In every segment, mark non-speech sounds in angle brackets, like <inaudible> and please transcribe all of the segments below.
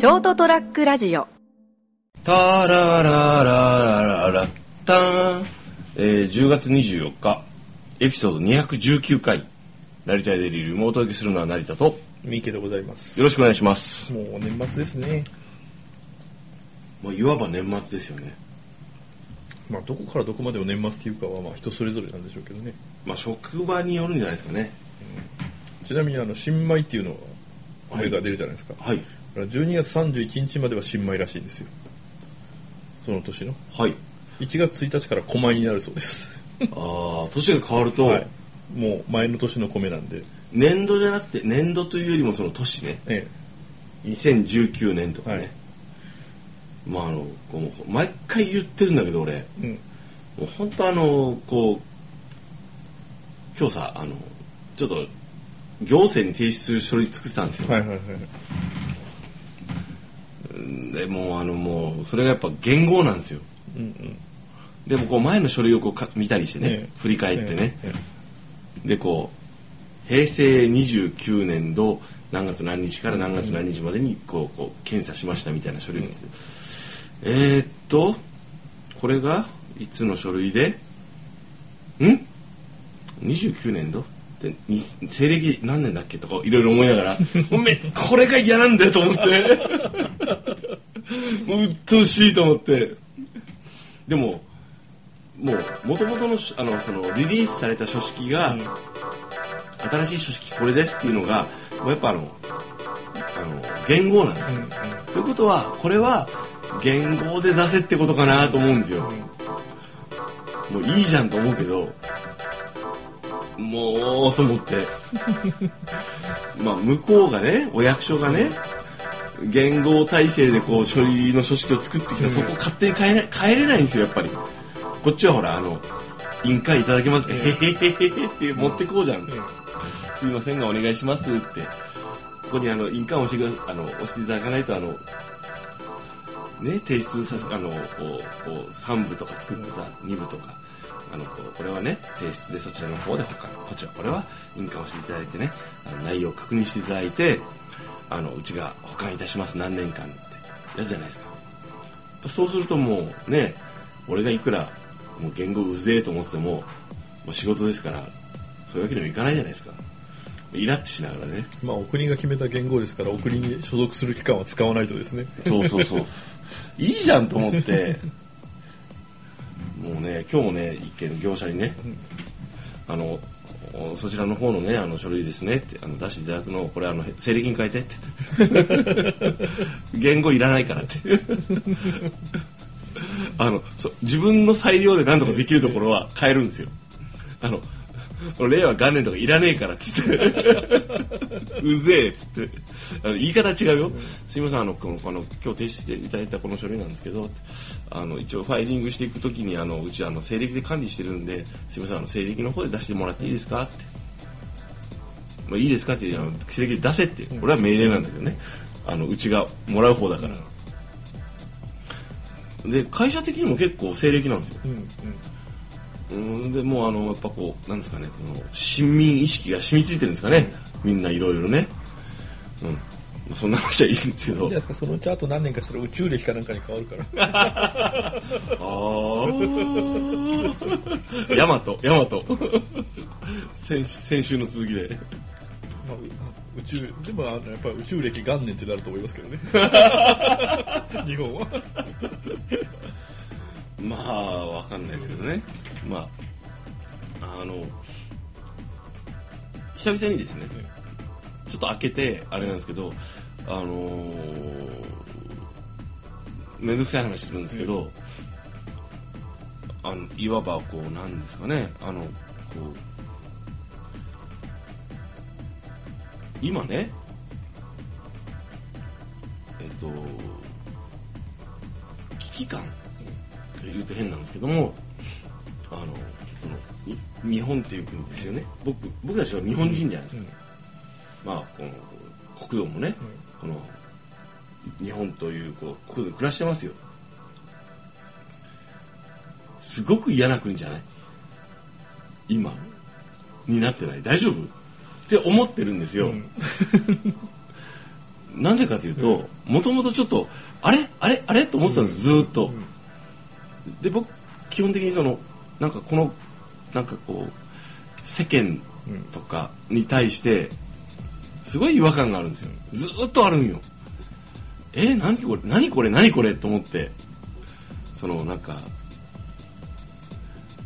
ショートトラックラジオタラララララッタン、えー、10月24日エピソード219回成田でリモート受けするのは成田と三池でございますよ。ろしくお願いしますもう年末ですね。もういわば年末ですよねまあどこからどこまでを年末っていうかはまあ人それぞれなんでしょうけどね。まあ職場によるんじゃないですかねちなみにあの新米っていうのは米が出るじゃないですか。はい12月31日までは新米らしいんですよ。その年のはい1月1日から小米になるそうです。ああ年が変わると、はい。もう前の年の米なんで。年度じゃなくて年度というよりもその年ねえ2019年とかね、はいまああのこう毎回言ってるんだけど俺え。うん。もう本当あのこう今日さあのちょっと行政に提出する書類作ってたんですよ、はいはいはい。でもうあのもうそれがやっぱ言語なんですよ。うんうん。でもこう前の書類をこうか見たりしてね、ええ。振り返ってね、ええ。でこう平成29年度何月何日から何月何日までにこうこう検査しましたみたいな書類です、えー、っとこれがいつの書類でん？29年度？でに西暦何年だっけ？とかいろいろ思いながら <laughs> おめこれが嫌なんだよと思ってもう鬱陶しいと思って。でももう元々のしあのそのリリースされた書式が、新しい書式これですっていうのがもうやっぱあのあの言語なんですよ、ということはこれは言語で出せってことかなと思うんですよ、もういいじゃんと思うけどもうと思って。<laughs> まあ向こうがねお役所がね言語体制でこう書類の書式を作ってきた、そこを勝手に変え変えれないんですよやっぱり。こっちはほらあの印鑑いただけますか、へへへへへって持ってこうじゃん、すいませんがお願いしますって。ここにあの印鑑を押してくだあの押していただかないとあのね提出させあのこうこう3部とか作ってさ2部とかあのこうこれはね提出でそちらの方で他こちらこれは印鑑をしていただいてねあの内容を確認していただいてあのうちが保管いたします何年間ってやつじゃないですか。そうするともうね俺がいくらもう言語うぜえと思っててももう仕事ですからそういうわけにもいかないじゃないですか。イラッとしながらね。まあお国が決めた言語ですからお国に所属する期間は使わないとですね。そうそうそう。<laughs> いいじゃんと思って。もうね今日もね一件業者にね、あのおそちらの方のねあの書類ですねってあの出していただくのをこれあの西暦に変えてって。<laughs> 言語いらないからって。あのそ自分の裁量で何とかできるところは変えるんですよ。あの <laughs> 令和元年とかいらねえからっつって。<laughs> うぜえっつって。あの言い方違うよ、すいませんあのこのこの今日提出していただいたこの書類なんですけどあの一応ファイリングしていくときにあのうちあの西暦で管理してるんですいませんあの西暦の方で出してもらっていいですかって、まあ、いいですかってあの西暦で出せって俺は命令なんだけどね。あのうちがもらう方だから、で会社的にも結構西暦なんですよ。うんうん。うん。でもうあのやっぱこうなんですかねこの市民意識が染みついてるんですかね、みんないろいろね。うん。まあそんな話はいいんですけど。いいんじゃないですかそのうちあと何年かしたら宇宙歴かなんかに変わるから。ああヤマト。ヤマト。先先週の続きで。まあ、う宇宙でもあのやっぱり宇宙歴元年ってなると思いますけどね。<laughs> 日本は。まあわかんないですけどねまああの久々にですねちょっと開けてあれなんですけどあのー、めんどくさい話するんですけど、あのいわばこうなんですかねあのこう今ねえっと危機感って言うと変なんですけどもあのそのい日本っていう国ですよね。僕僕たちは日本人じゃないですか、まあこの国土もね、この日本というこう国土で暮らしてますよ。すごく嫌な国じゃない？今になってない？大丈夫？って思ってるんですよ、<laughs> なんでかというともともとちょっとあれ？あれ？あれ？と思ってたんですずーっと、で僕基本的にそのなんかこのなんかこう世間とかに対してすごい違和感があるんですよ。ずーっとあるんよ。え何これ何これ何これと思って。そのなんか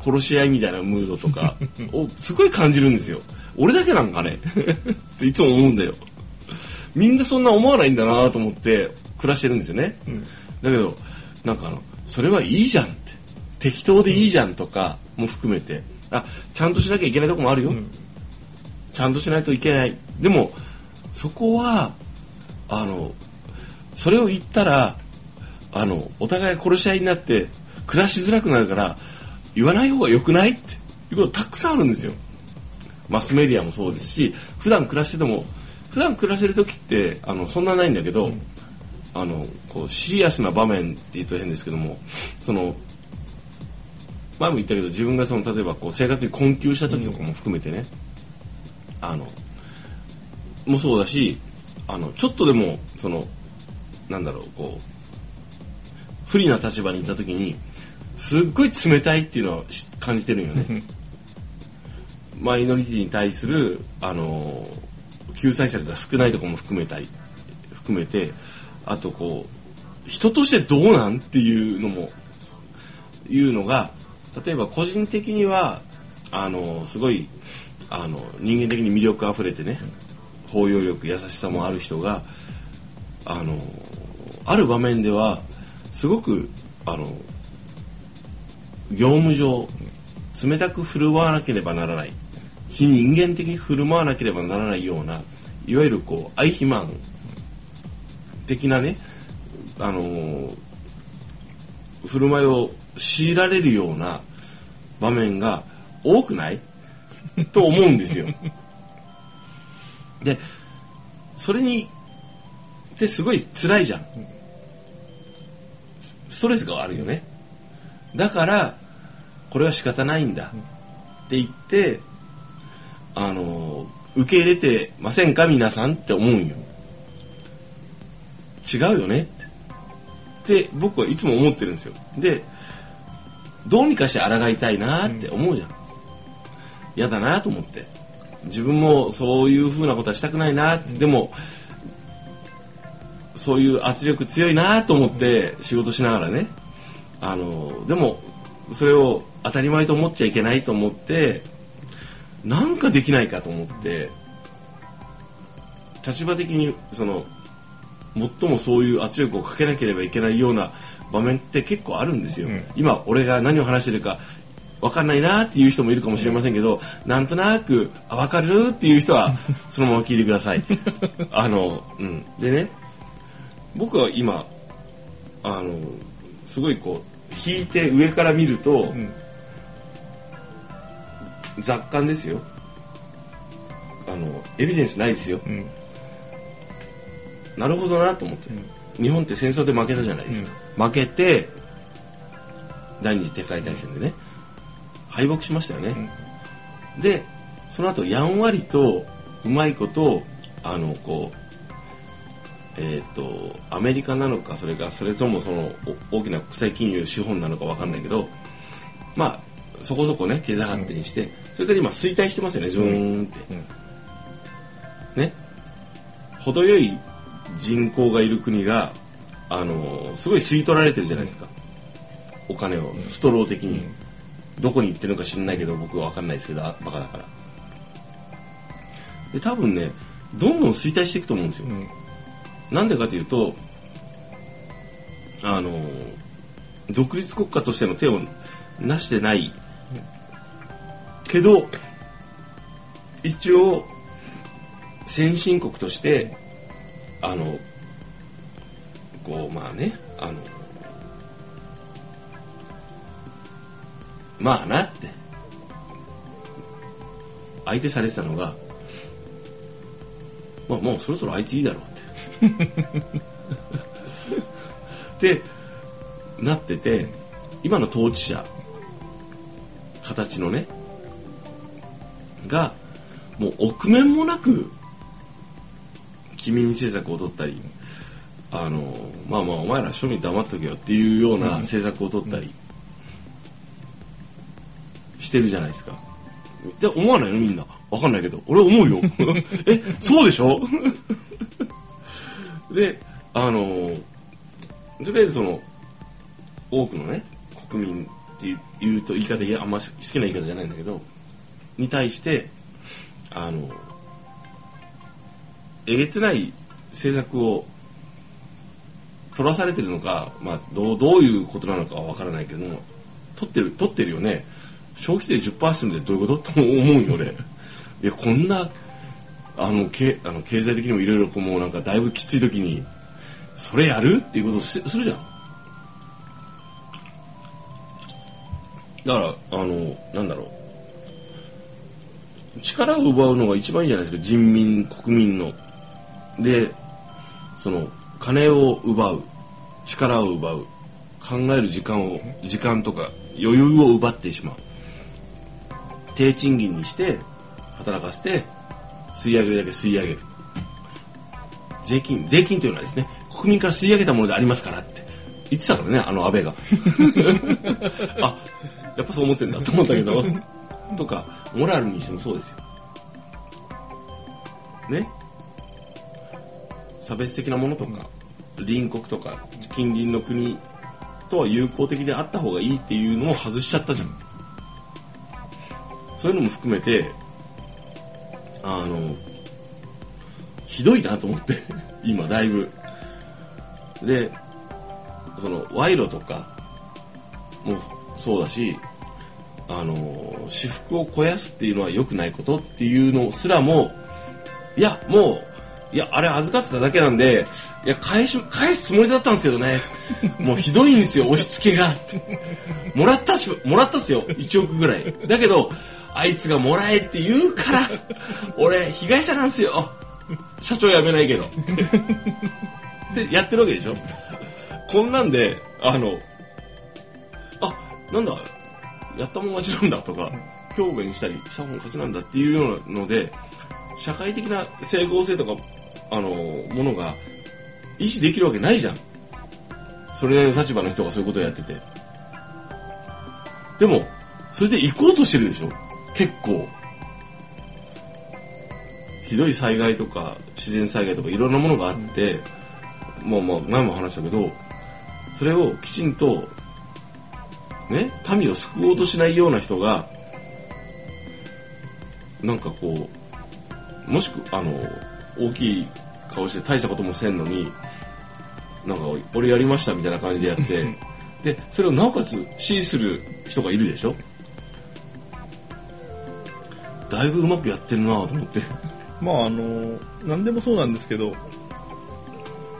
殺し合いみたいなムードとかをすごい感じるんですよ。俺だけなんかねっていつも思うんだよ。みんなそんな思わないんだなと思って暮らしてるんですよね、だけどなんかあのそれはいいじゃん適当でいいじゃんとかも含めて。あちゃんとしなきゃいけないとこもあるよ、ちゃんとしないといけない。でもそこはあのそれを言ったらあのお互い殺し合いになって暮らしづらくなるから言わない方が良くないって。いうことたくさんあるんですよ。マスメディアもそうですし普段暮らしてても普段暮らしてる時ってあのそんなないんだけど、あのこうシリアスな場面って言うと変ですけどもその前も言ったけど自分がその例えばこう生活に困窮した時とかも含めてね、あのもそうだしあのちょっとでもそのなんだろうこう不利な立場にいた時にすっごい冷たいっていうのはし感じてるんよね。マイノリティに対するあの救済策が少ないところも含めたり含めてあとこう人としてどうなんっていうのもいうのが例えば個人的にはあのすごいあの人間的に魅力あふれてね包容力優しさもある人があのある場面ではすごくあの業務上冷たく振る舞わなければならない非人間的に振る舞わなければならないようないわゆるこう愛肥満的なねあの振る舞いを強いられるような場面が多くないと思うんですよ。でそれにってすごい辛いじゃん。ストレスがあるよね。だからこれは仕方ないんだって言ってあの受け入れてませんか皆さんって思うんよ。違うよねってって僕はいつも思ってるんですよ。でどうにかして抗いたいなって思うじゃん。嫌だなと思って。自分もそういうふうなことはしたくないなって。でもそういう圧力強いなと思って仕事しながらね。あのでもそれを当たり前と思っちゃいけないと思ってなんかできないかと思って立場的にその最もそういう圧力をかけなければいけないような場面って結構あるんですよ、うん。今俺が何を話してるか分かんないなっていう人もいるかもしれませんけど、なんとなく「あ分かる?」っていう人は <laughs> そのまま聞いてください。<laughs> あの、うん、でね僕は今あのすごいこう引いて上から見ると、ん。雑感ですよ。あのエビデンスないですよ。うんなるほどなと思って、日本って戦争で負けたじゃないですか、負けて第二次世界大戦でね敗北しましたよね、でその後やんわりとうまいことあのこうえっ、とアメリカなのかそれかそれともそのお大きな国際金融資本なのかわかんないけどまあそこそこね経済発展して、それから今衰退してますよねズーンって、ね。程よい人口がいる国があのすごい吸い取られてるじゃないですか、お金をストロー的に、どこに行ってるのか知らないけど僕は分かんないですけどあバカだから。で多分ねどんどん衰退していくと思うんですよ、うん。なんでかというとあの独立国家としての手をなしてない。けど一応先進国としてあのこうまあねあのまあなって相手されてたのがまあもうそろそろあいついいだろうって。<laughs> でなってて今の統治者形のねがもう臆面もなく機民政策を取ったりあのまあまあお前ら庶民黙っとけよっていうような政策を取ったりしてるじゃないですか。で思わないの？みんな。わかんないけど。俺思うよ。<laughs> えそうでしょ？であのとりあえずその多くのね国民っていう言うと言い方いやあんま好きな言い方じゃないんだけどに対してあのえげつない政策を取らされてるのか、まあ、どうどういうことなのかは分からないけども取ってる取ってるよね。消費税10%でどういうことと思うよ俺。いやこんなあのけあの経済的にもいろいろこうもうなんかだいぶきつい時にそれやる？っていうことをすするじゃん。だからあのなんだろう。力を奪うのが一番いいじゃないですか。人民国民の。でその金を奪う力を奪う考える時間を時間とか余裕を奪ってしまう。低賃金にして働かせて吸い上げるだけ吸い上げる。税金税金というのはですね国民から吸い上げたものでありますからって言ってたからねあの安倍が。<laughs> あやっぱそう思ってんだと思ったけどとかモラルにしてもそうですよ。ね差別的なものとか隣国とか近隣の国とは友好的であった方がいいっていうのを外しちゃったじゃん。そういうのも含めてあのひどいなと思って <laughs> 今だいぶ。でその賄賂とかもそうだしあの私服を肥やすっていうのは良くないことっていうのすらもいやもういやあれ預かってただけなんでいや返し返すつもりだったんですけどね。<laughs> もうひどいんですよ押し付けが。もらったしもらったっすよ1億ぐらい。だけどあいつがもらえって言うから俺被害者なんですよ。社長辞めないけど。ってやってるわけでしょ。こんなんであのあなんだやったもん勝ちなんだとか強弁したりしたもん勝ちなんだっていうようなので社会的な整合性とかあのものが維持できるわけないじゃん。それなりの立場の人がそういうことをやってて。でもそれで行こうとしてるでしょ。結構。ひどい災害とか自然災害とかいろんなものがあって、まあまあ前も話したけどそれをきちんとね民を救おうとしないような人がなんかこうもしくあの大きい顔して大したこともせんのになんか俺やりましたみたいな感じでやってでそれをなおかつ支持する人がいるでしょ？だいぶうまくやってるなと思って。まああの何でもそうなんですけど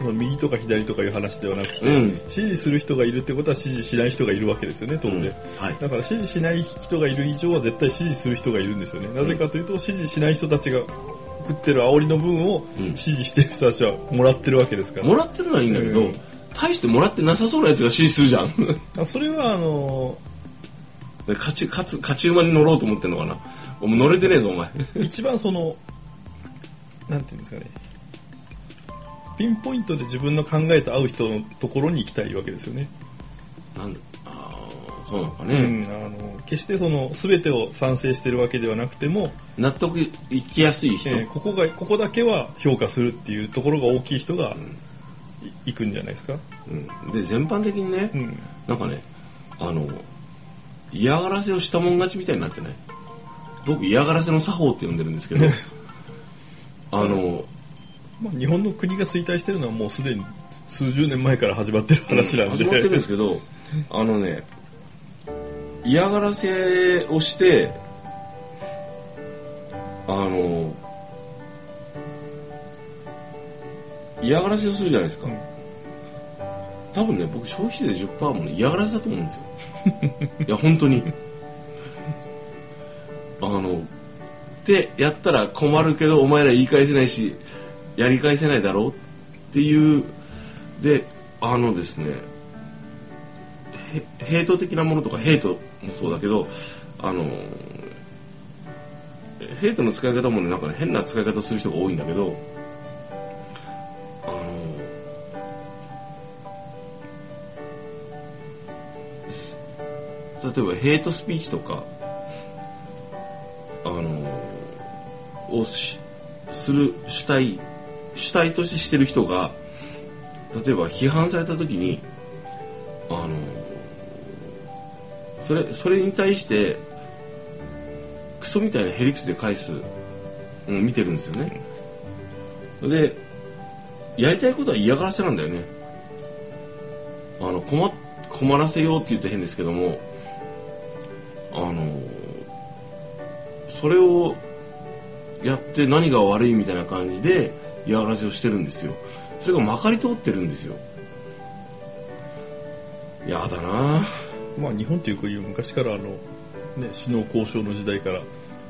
まあ右とか左とかいう話ではなくて、うん。支持する人がいるってことは支持しない人がいるわけですよね当然、うん。はい。だから支持しない人がいる以上は絶対支持する人がいるんですよね。なぜかというと支持しない人たちが食ってる煽りの分をうん。支持してる人たちはもらってるわけですから、もらってるのはいいんだけど、うん。大してもらってなさそうなやつが支持するじゃん。あそれはあので勝ち勝つ勝ち馬に乗ろうと思ってんのかな。お前乗れてねえぞお前。一番そのなんていうんですかね。ピンポイントで自分の考えと合う人のところに行きたいわけですよね。なんあーそうなのかうね、ん、あの決してその全てを賛成してるわけではなくても、納得いきやすい人、えーここがここだけは評価するっていうところが大きい人がいいくんじゃないですか？うん、で全般的にね、うん、なんかねあの嫌がらせをしたもん勝ちみたいになってね僕嫌がらせの作法って呼んでるんですけど <laughs> あのまあ日本の国が衰退してるのはもうすでに数十年前から始まってる話なんで。始まってるんですけどあのね嫌がらせをしてあの嫌がらせをするじゃないですか、うん。多分ね僕消費税10%もね嫌がらせだと思うんですよ。<laughs> いや本当に。あのってやったら困るけどお前ら言い返せないしやり返せないだろう。っていう。であのですねヘヘイト的なものとかヘイトもそうだけどあのヘイトの使い方もねなんかね変な使い方する人が多いんだけどあの例えばヘイトスピーチとかあのをする主体主体としてしてる人が例えば批判された時にあのそれそれに対してクソみたいなヘリクスで返す、うん、見てるんですよね。でやりたいことは嫌がらせなんだよね。あの困困らせようって言って変ですけどもあのそれをやって何が悪いみたいな感じで嫌がらせをしてるんですよ。それがまかり通ってるんですよ。やだなまあ日本という国は昔からあの、ね、首脳交渉の時代から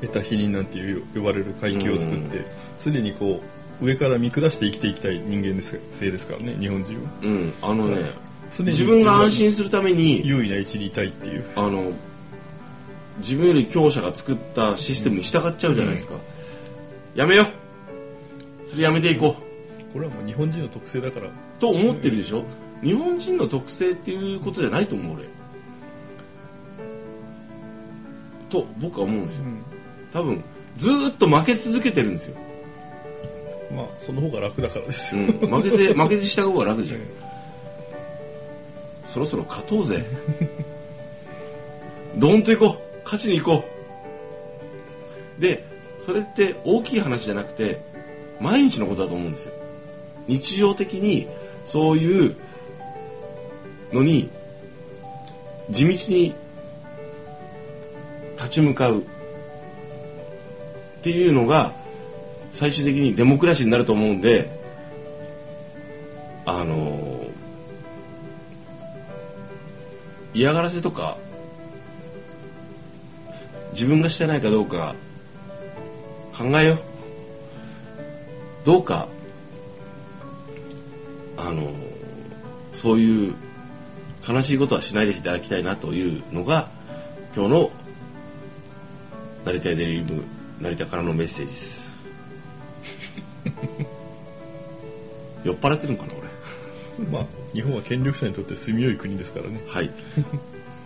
得た否認なんていう呼ばれる階級を作って、常にこう上から見下して生きていきたい人間ですせいですからね日本人は。うんあのね常に自分が安心するために優位な位置にいたいっていう。あの自分より強者が作ったシステムに従っちゃうじゃないですか、やめよう。それやめていこう。これはもう日本人の特性だから。と思ってるでしょ。日本人の特性っていうことじゃないと思う俺と僕は思うんですよ。多分ずーっと負け続けてるんですよ、まあその方が楽だからですよ、うん、負けて <laughs> 負けてした方が楽でしょそろそろ勝とうぜ。ドーンと行こう。勝ちに行こう。でそれって大きい話じゃなくて毎日のことだと思うんですよ。日常的にそういうのに地道に立ち向かうっていうのが最終的にデモクラシーになると思うんであの嫌がらせとか自分がしてないかどうか考えよう。どうかあのそういう悲しいことはしないでいただきたいなというのが今日の成田デリリム成田からのメッセージです <laughs> 酔っ払ってるのかな俺まあ日本は権力者にとって住みよい国ですからねはい。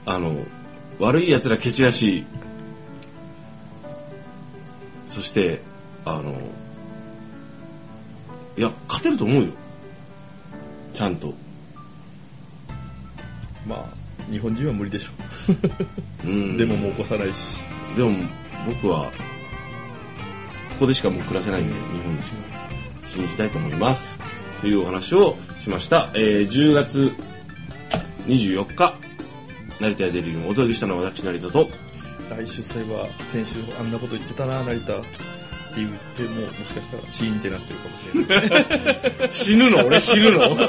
あの、悪い奴ら蹴散らし、そして、あの、いや、勝てると思うよ。ちゃんと。まあ日本人は無理でしょうん。<laughs> デモも起こさないしでも、僕は、ここでしかもう暮らせないんで、日本でしか信じたいと思います。というお話をしました。えー10月24日、成田やデリリウムお届けしたのは私、成田と、来週そういえば先週あんなこと言ってたな成田って言ってももしかしたらチーンってなってるかもしれないですね死ぬの？俺死ぬの？<laughs> ありが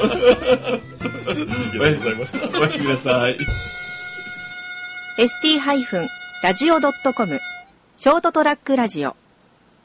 とうございましたお待ちください。ST-radio.com ショートトラックラジオ。